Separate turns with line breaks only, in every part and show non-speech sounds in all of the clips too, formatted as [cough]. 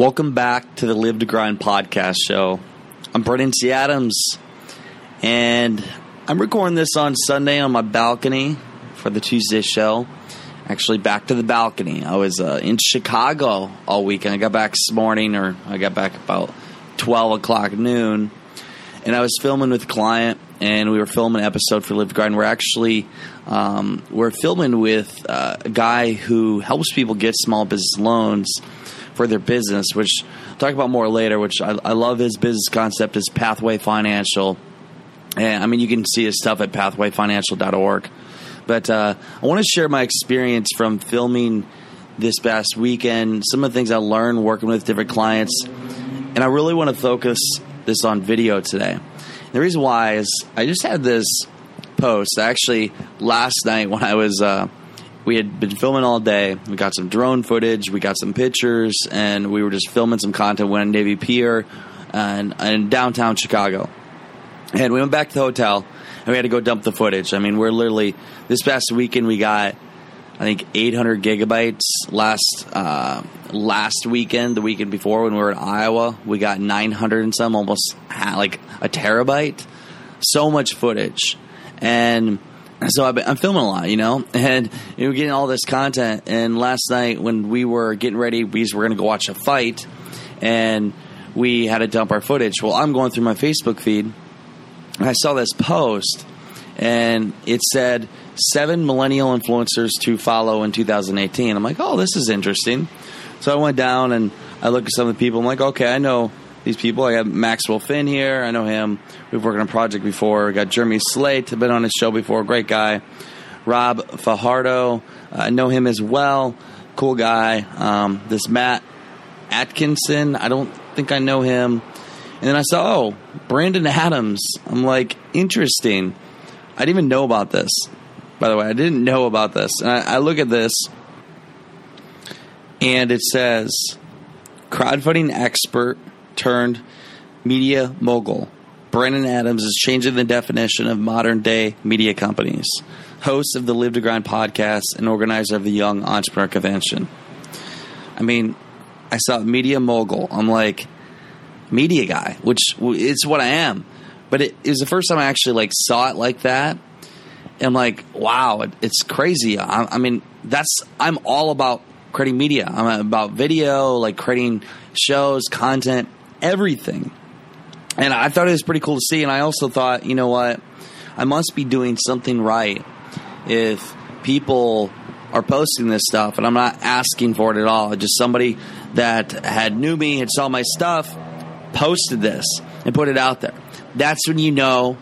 Welcome back to the Live to Grind podcast show. I'm Brandon T. Adams, and I'm recording this on Sunday on my balcony for the Tuesday show. Actually, back to the balcony. I was uh, in Chicago all weekend. I got back this morning, or I got back about 12 o'clock noon, and I was filming with a client, and we were filming an episode for Live to Grind. We're actually um, we're filming with uh, a guy who helps people get small business loans for their business, which I'll talk about more later. Which I, I love his business concept is Pathway Financial, and I mean you can see his stuff at pathwayfinancial.org. But uh, I want to share my experience from filming this past weekend, some of the things I learned working with different clients, and I really want to focus this on video today. And the reason why is I just had this post actually last night when I was. Uh, we had been filming all day. We got some drone footage, we got some pictures, and we were just filming some content. Went on Navy Pier and in downtown Chicago. And we went back to the hotel and we had to go dump the footage. I mean, we're literally this past weekend we got I think 800 gigabytes. Last uh, last weekend, the weekend before when we were in Iowa, we got 900 and some, almost like a terabyte. So much footage, and [clears throat] so I've been, I'm filming a lot, you know, and you know, getting all this content. And last night when we were getting ready, we were going to go watch a fight, and we had to dump our footage. Well, I'm going through my Facebook feed, and I saw this post, and it said seven millennial influencers to follow in 2018. I'm like, oh, this is interesting. So I went down and I looked at some of the people. I'm like, okay, I know these people. I got Maxwell Finn here. I know him. We've worked on a project before. We got Jeremy Slate. I've been on his show before. Great guy. Rob Fajardo. I know him as well. Cool guy. Um, this Matt Atkinson. I don't think I know him. And then I saw, oh, Brandon Adams. I'm like, interesting. I didn't even know about this. By the way, I didn't know about this. And I, I look at this, and it says crowdfunding expert turned media mogul. Brandon Adams is changing the definition of modern day media companies. Host of the Live to Grind podcast and organizer of the Young Entrepreneur Convention. I mean, I saw media mogul. I'm like, media guy, which it's what I am. But it, it was the first time I actually like saw it like that. And I'm like, wow, it, it's crazy. I, I mean, that's I'm all about creating media. I'm about video, like creating shows, content, everything. And I thought it was pretty cool to see. And I also thought, you know what? I must be doing something right if people are posting this stuff and I'm not asking for it at all. Just somebody that had knew me, had saw my stuff, posted this and put it out there. That's when you know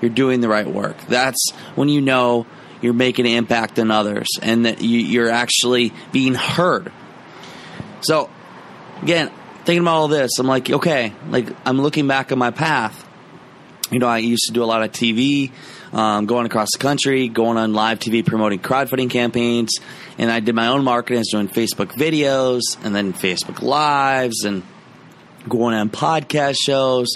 you're doing the right work. That's when you know you're making an impact on others and that you're actually being heard. So, again, thinking about all this, I'm like, okay, like I'm looking back at my path. You know, I used to do a lot of TV, um, going across the country, going on live TV promoting crowdfunding campaigns, and I did my own marketing. I was doing Facebook videos and then Facebook Lives and going on podcast shows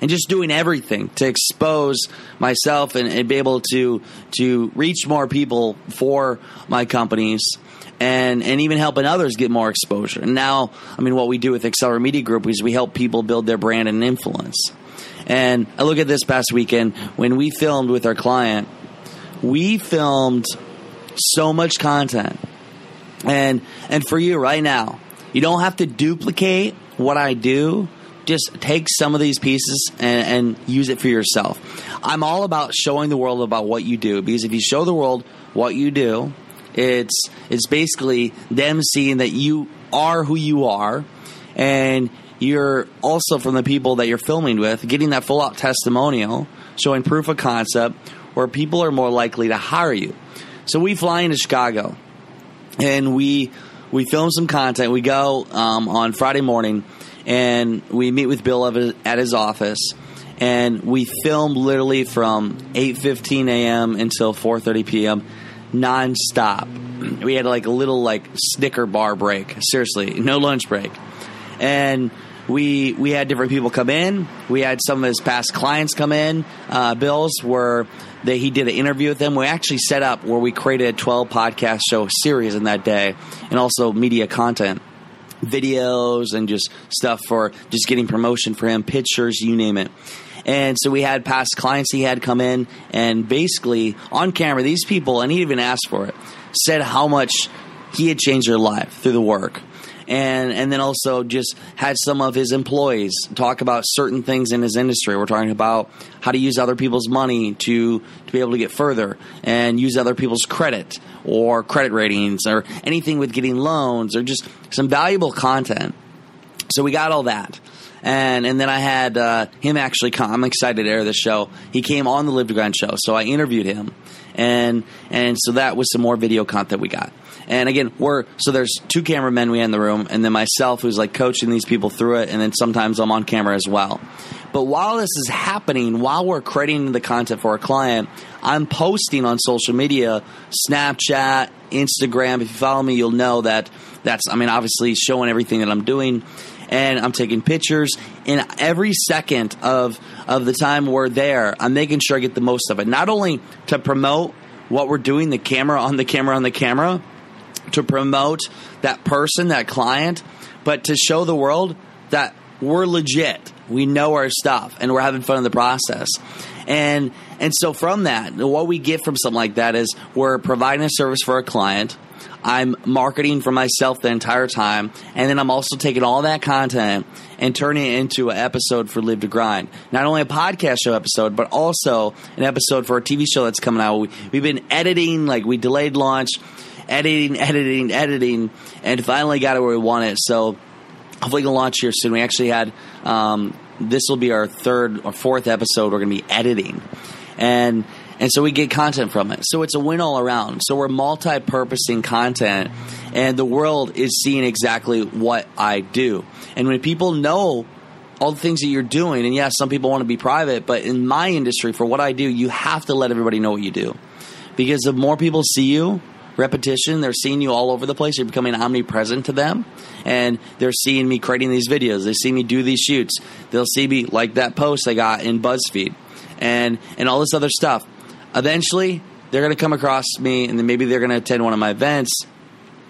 and just doing everything to expose myself and, and be able to to reach more people for my companies and and even helping others get more exposure. And now, I mean, what we do with Accelerate Media Group is we help people build their brand and influence. And I look at this past weekend when we filmed with our client, we filmed so much content. And and for you right now, you don't have to duplicate what I do. Just take some of these pieces and, and use it for yourself. I'm all about showing the world about what you do because if you show the world what you do, it's it's basically them seeing that you are who you are, and you're also from the people that you're filming with, getting that full out testimonial, showing proof of concept, where people are more likely to hire you. So we fly into Chicago, and we we film some content. We go um, on Friday morning, and we meet with Bill at his office, and we film literally from 8:15 a.m. until 4:30 p.m. nonstop. We had like a little like Snicker bar break. Seriously, no lunch break, and we we had different people come in. We had some of his past clients come in. Uh, Bill's were that he did an interview with them. We actually set up where we created a 12 podcast show series in that day, and also media content videos and just stuff for just getting promotion for him, pictures, you name it. And so we had past clients he had come in and basically on camera, these people, and he even asked for it, said how much he had changed their life through the work. And, and then also just had some of his employees talk about certain things in his industry. We're talking about how to use other people's money to, to be able to get further and use other people's credit or credit ratings or anything with getting loans or just some valuable content. So we got all that and and then I had uh, him actually come. I'm excited to air this show. He came on the Live to Grind show, so I interviewed him, and and so that was some more video content we got. And again, we're so there's two cameramen we had in the room, and then myself who's like coaching these people through it, and then sometimes I'm on camera as well. But while this is happening, while we're creating the content for our client, I'm posting on social media, Snapchat, Instagram. If you follow me, you'll know that that's I mean obviously showing everything that I'm doing and I'm taking pictures. And every second of of the time we're there, I'm making sure I get the most of it. Not only to promote what we're doing, the camera on the camera on the camera, to promote that person, that client, but to show the world that we're legit. We know our stuff and we're having fun in the process. And and so from that, what we get from something like that is we're providing a service for a client I'm marketing for myself the entire time, and then I'm also taking all that content and turning it into an episode for Live to Grind. Not only a podcast show episode, but also an episode for a TV show that's coming out. We, we've been editing, like we delayed launch, editing, editing, editing, and finally got it where we want it. So hopefully, gonna launch here soon. We actually had um, this will be our third or fourth episode. We're gonna be editing, and and so we get content from it. So it's a win all around. So we're multi-purposing content, and the world is seeing exactly what I do. And when people know all the things that you're doing, and yes, some people want to be private, but in my industry, for what I do, you have to let everybody know what you do, because the more people see you, repetition. They're seeing you all over the place. You're becoming omnipresent to them. And they're seeing me creating these videos. They see me do these shoots. They'll see me like that post I got in BuzzFeed and, and all this other stuff eventually they're going to come across me and then maybe they're going to attend one of my events.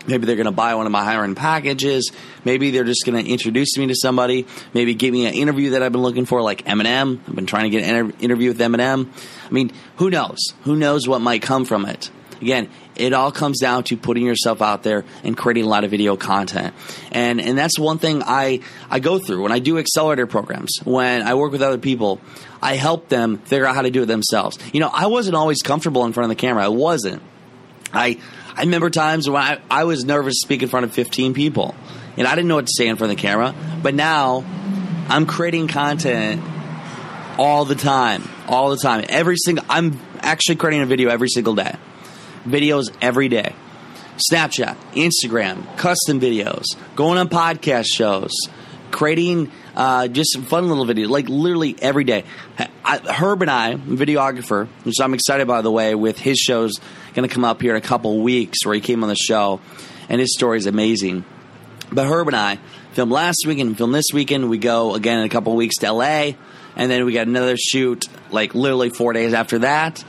Maybe they're going to buy one of my higher end packages. Maybe they're just going to introduce me to somebody. Maybe give me an interview that I've been looking for, like Eminem. I've been trying to get an interview with Eminem. I mean, who knows? Who knows what might come from it? Again, it all comes down to putting yourself out there and creating a lot of video content. And and that's one thing I I go through when I do accelerator programs. When I work with other people, I help them figure out how to do it themselves. You know, I wasn't always comfortable in front of the camera. I wasn't. I I remember times when I, I was nervous to speak in front of 15 people. And I didn't know what to say in front of the camera. But now I'm creating content all the time. All the time. Every single I'm actually creating a video every single day. Videos every day. Snapchat, Instagram, custom videos, going on podcast shows, creating uh, just some fun little videos, like literally every day. I, Herb and I, videographer, which I'm excited by the way, with his show's going to come up here in a couple weeks where he came on the show, and his story is amazing. But Herb and I filmed last weekend, filmed this weekend. We go again in a couple weeks to LA, and then we got another shoot like literally four days after that.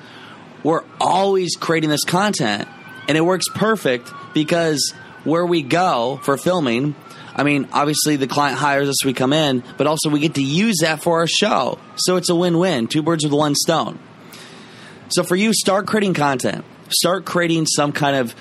We're always creating this content, and it works perfect because where we go for filming I mean, obviously the client hires us, we come in, but also we get to use that for our show. So it's a win win, two birds with one stone. So for you, start creating content, start creating some kind of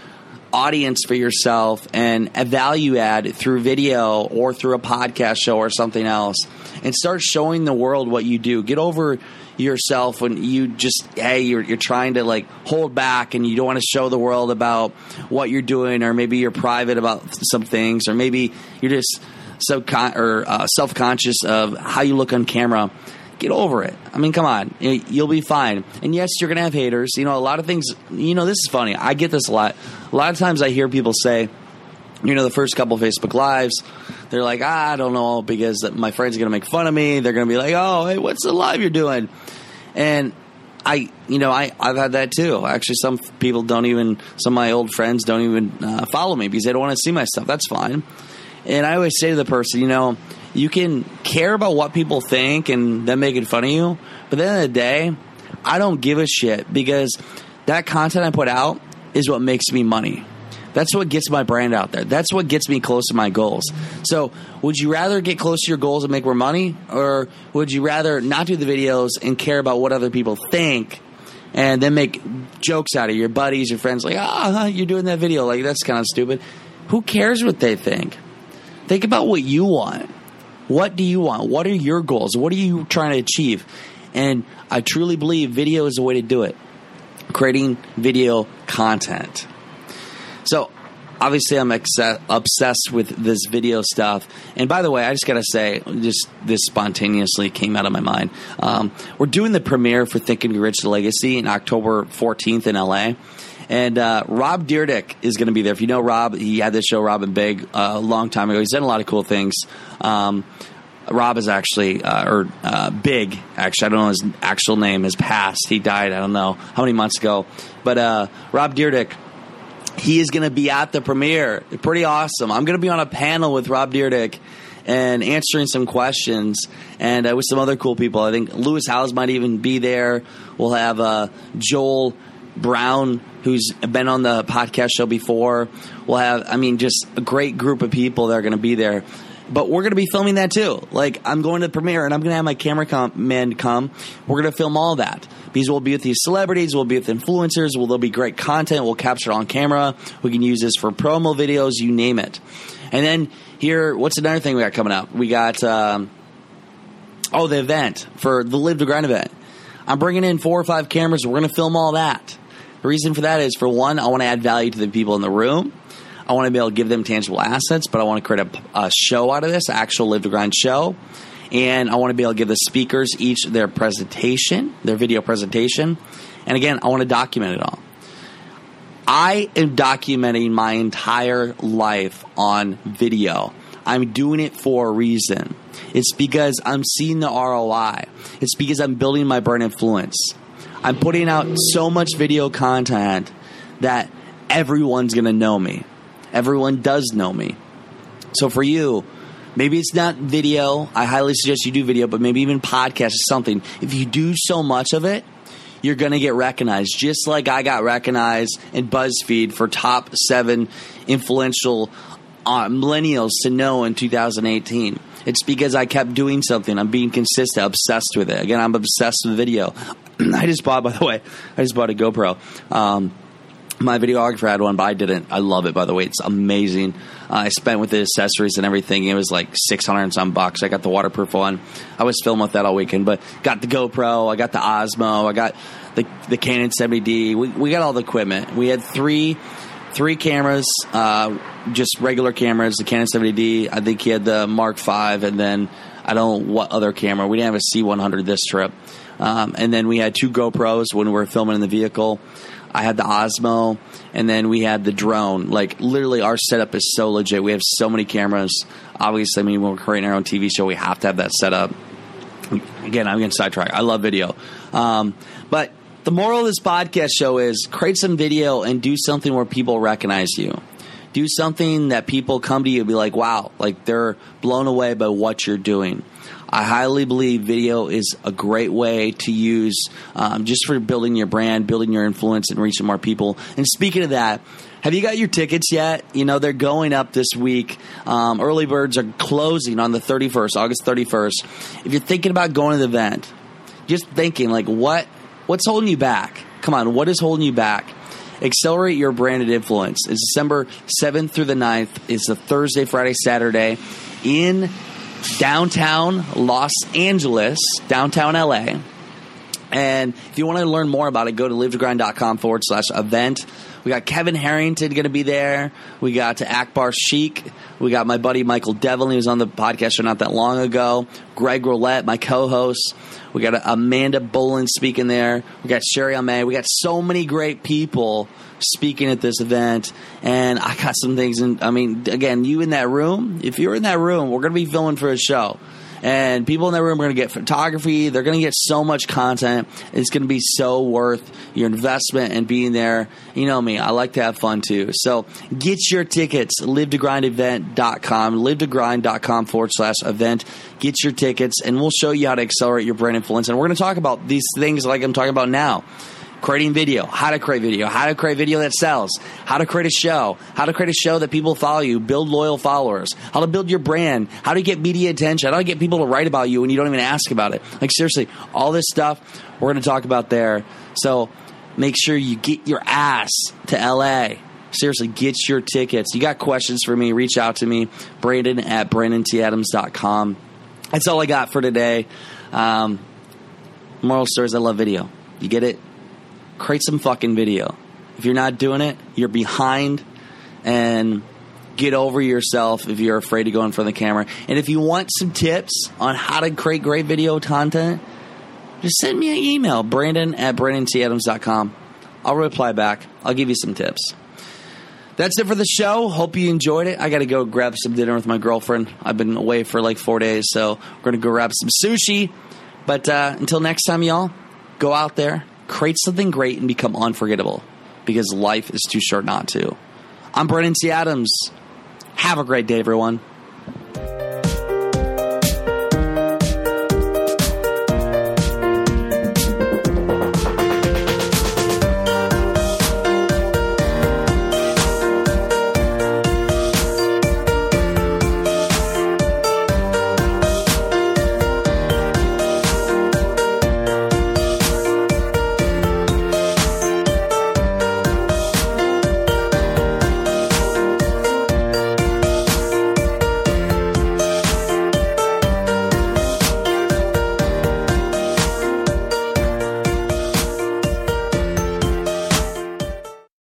audience for yourself and a value add through video or through a podcast show or something else and start showing the world what you do. Get over yourself when you just hey you're you're trying to like hold back and you don't want to show the world about what you're doing or maybe you're private about some things or maybe you're just subcon or uh, self conscious of how you look on camera. Get over it. I mean, come on, you'll be fine. And yes, you're gonna have haters. You know, a lot of things. You know, this is funny. I get this a lot. A lot of times, I hear people say, you know, the first couple Facebook lives, They're like, ah, I don't know because my friends are going to make fun of me. They're going to be like, oh, hey, what's the live you're doing? And I, you know, I, I've had that too. Actually, some people don't even, some of my old friends don't even uh, follow me because they don't want to see my stuff. That's fine. And I always say to the person, you know, you can care about what people think and them making fun of you, but at the end of the day, I don't give a shit because that content I put out is what makes me money. That's what gets my brand out there. That's what gets me close to my goals. So, would you rather get close to your goals and make more money, or would you rather not do the videos and care about what other people think, and then make jokes out of your buddies, your friends, like, ah, oh, you're doing that video, like that's kind of stupid. Who cares what they think? Think about what you want. What do you want? What are your goals? What are you trying to achieve? And I truly believe video is the way to do it. Creating video content. So obviously I'm obsessed with this video stuff. And by the way, I just got to say, just this spontaneously came out of my mind. Um, we're doing the premiere for Thinking Rich: Legacy in October 14th in LA. And uh, Rob Dyrdek is going to be there. If you know Rob, he had this show, Rob & Big, uh, a long time ago. He's done a lot of cool things. Um, Rob is actually, uh, or uh, Big, actually, I don't know his actual name, has passed. He died, I don't know how many months ago. But uh, Rob Dyrdek, he is going to be at the premiere. Pretty awesome. I'm going to be on a panel with Rob Dyrdek and answering some questions and uh, with some other cool people. I think Lewis Howes might even be there. We'll have uh, Joel Brown, who's been on the podcast show before. We'll have, I mean, just a great group of people that are going to be there. But we're going to be filming that too. Like, I'm going to the premiere and I'm going to have my camera man come. We're going to film all that because we'll be with these celebrities, we'll be with influencers, will there'll be great content, we'll capture it on camera. We can use this for promo videos, you name it. And then here, what's another thing we got coming up? We got, um, oh, the event for the Live to Grind event. I'm bringing in four or five cameras. We're going to film all that. The reason for that is for one, I want to add value to the people in the room. I want to be able to give them tangible assets, but I want to create a, a show out of this, actual live to grind show. And I want to be able to give the speakers each their presentation, their video presentation. And again, I want to document it all. I am documenting my entire life on video. I'm doing it for a reason. It's because I'm seeing the ROI. It's because I'm building my brand influence. I'm putting out so much video content that everyone's going to know me. Everyone does know me. So for you, maybe it's not video. I highly suggest you do video, but maybe even podcast or something. If you do so much of it, you're going to get recognized, just like I got recognized in BuzzFeed for top seven influential uh, millennials to know in 2018. It's because I kept doing something. I'm being consistent, obsessed with it. Again, I'm obsessed with video. [clears throat] I just bought, by the way, I just bought a GoPro. Um, my videographer had one, but I didn't. I love it, by the way. It's amazing. Uh, I spent with the accessories and everything. It was like 600 and some bucks. I got the waterproof one. I was filming with that all weekend, but got the GoPro. I got the Osmo. I got the, the Canon 70D. We, we got all the equipment. We had three three cameras, uh, just regular cameras. The Canon 70D. I think he had the Mark V, and then I don't know what other camera. We didn't have a C100 this trip. Um, and then we had two GoPros when we were filming in the vehicle. I had the Osmo, and then we had the drone. Like literally, our setup is so legit. We have so many cameras. Obviously, I mean, when we're creating our own TV show, we have to have that set up. Again, I'm going to sidetrack. I love video, um, but the moral of this podcast show is create some video and do something where people recognize you. Do something that people come to you and be like, wow, like they're blown away by what you're doing. I highly believe video is a great way to use um, just for building your brand, building your influence, and reaching more people. And speaking of that, have you got your tickets yet? You know, they're going up this week. Um, early birds are closing on the 31st, August 31st. If you're thinking about going to the event, just thinking, like, what what's holding you back? Come on, what is holding you back? Accelerate your branded influence. It's December 7th through the 9th. It's a Thursday, Friday, Saturday in downtown Los Angeles, downtown LA. And if you want to learn more about it, go to livetogrind.com forward slash event. We got Kevin Harrington going to be there. We got Akbar Sheikh. We got my buddy Michael Devlin, who was on the podcast show not that long ago. Greg Rollett, my co-host. We got Amanda Bolin speaking there. We got Sherry Amay. We got so many great people speaking at this event. And I got some things. And I mean, again, you in that room, if you're in that room, we're going to be filming for a show and people in that room are going to get photography. They're going to get so much content. It's going to be so worth your investment and being there. You know me, I like to have fun too. So get your tickets, live to grind event.com, live to grind.com forward slash event. Get your tickets and we'll show you how to accelerate your brand influence. And we're going to talk about these things like I'm talking about now creating video, how to create video, how to create video that sells, how to create a show, how to create a show that people follow you, build loyal followers, how to build your brand, how to get media attention, how to get people to write about you when you don't even ask about it. Like seriously, all this stuff we're going to talk about there. So make sure you get your ass to LA. Seriously, get your tickets. You got questions for me, reach out to me, Brandon at BrandonTAdams.com. That's all I got for today. Um, moral stories, I love video. You get it? Create some fucking video. If you're not doing it, you're behind and get over yourself if you're afraid to go in front of the camera. And if you want some tips on how to create great video content, just send me an email, brandon at brandonTadams.com. I'll reply back. I'll give you some tips. That's it for the show. Hope you enjoyed it. I got to go grab some dinner with my girlfriend. I've been away for like four days, so we're going to go grab some sushi. But uh, until next time, y'all, go out there, create something great and become unforgettable because life is too short not to. I'm Brandon T. Adams. Have a great day, everyone.